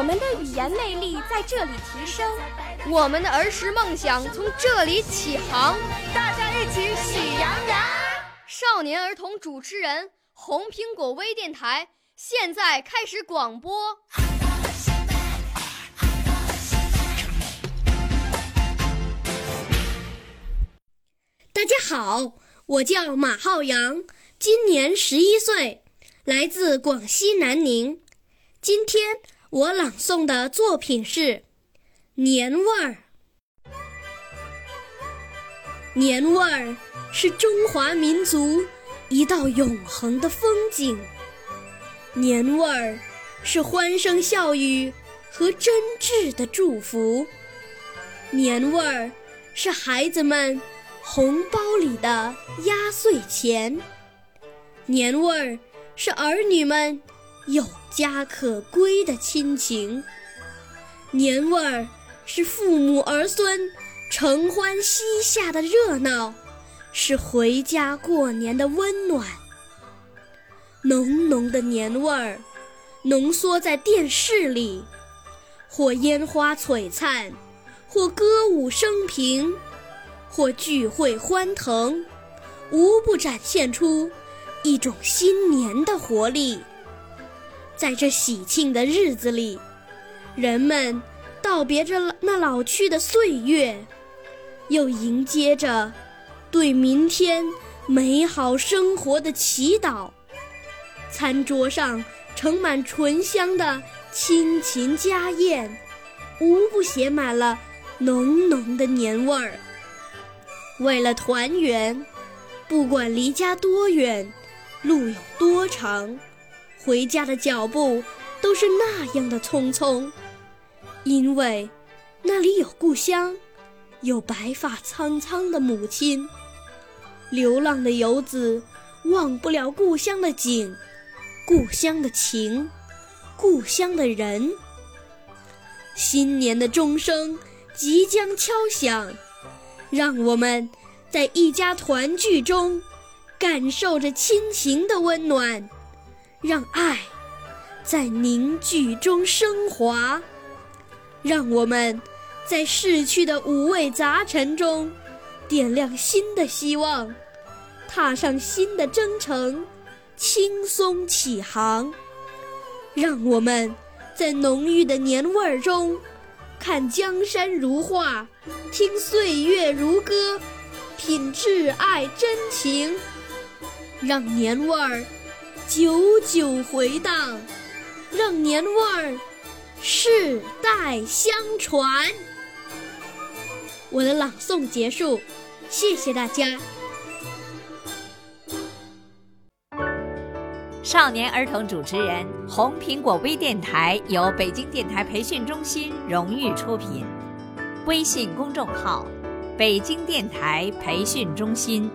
我们的语言魅力在这里提升，我们的儿时梦想从这里起航。大家一起喜羊羊。少年儿童主持人，红苹果微电台现在开始广播。大家好，我叫马浩洋，今年十一岁，来自广西南宁。今天我朗诵的作品是《年味儿》。年味儿是中华民族一道永恒的风景，年味儿是欢声笑语和真挚的祝福，年味儿是孩子们。红包里的压岁钱，年味儿是儿女们有家可归的亲情，年味儿是父母儿孙承欢膝下的热闹，是回家过年的温暖。浓浓的年味儿，浓缩在电视里，或烟花璀璨，或歌舞升平。或聚会欢腾，无不展现出一种新年的活力。在这喜庆的日子里，人们道别着那老去的岁月，又迎接着对明天美好生活的祈祷。餐桌上盛满醇香的亲情家宴，无不写满了浓浓的年味儿。为了团圆，不管离家多远，路有多长，回家的脚步都是那样的匆匆。因为那里有故乡，有白发苍苍的母亲。流浪的游子忘不了故乡的景，故乡的情，故乡的人。新年的钟声即将敲响。让我们在一家团聚中，感受着亲情的温暖，让爱在凝聚中升华。让我们在逝去的五味杂陈中，点亮新的希望，踏上新的征程，轻松起航。让我们在浓郁的年味儿中。看江山如画，听岁月如歌，品挚爱真情，让年味儿久久回荡，让年味儿世代相传。我的朗诵结束，谢谢大家。少年儿童主持人，红苹果微电台由北京电台培训中心荣誉出品，微信公众号：北京电台培训中心。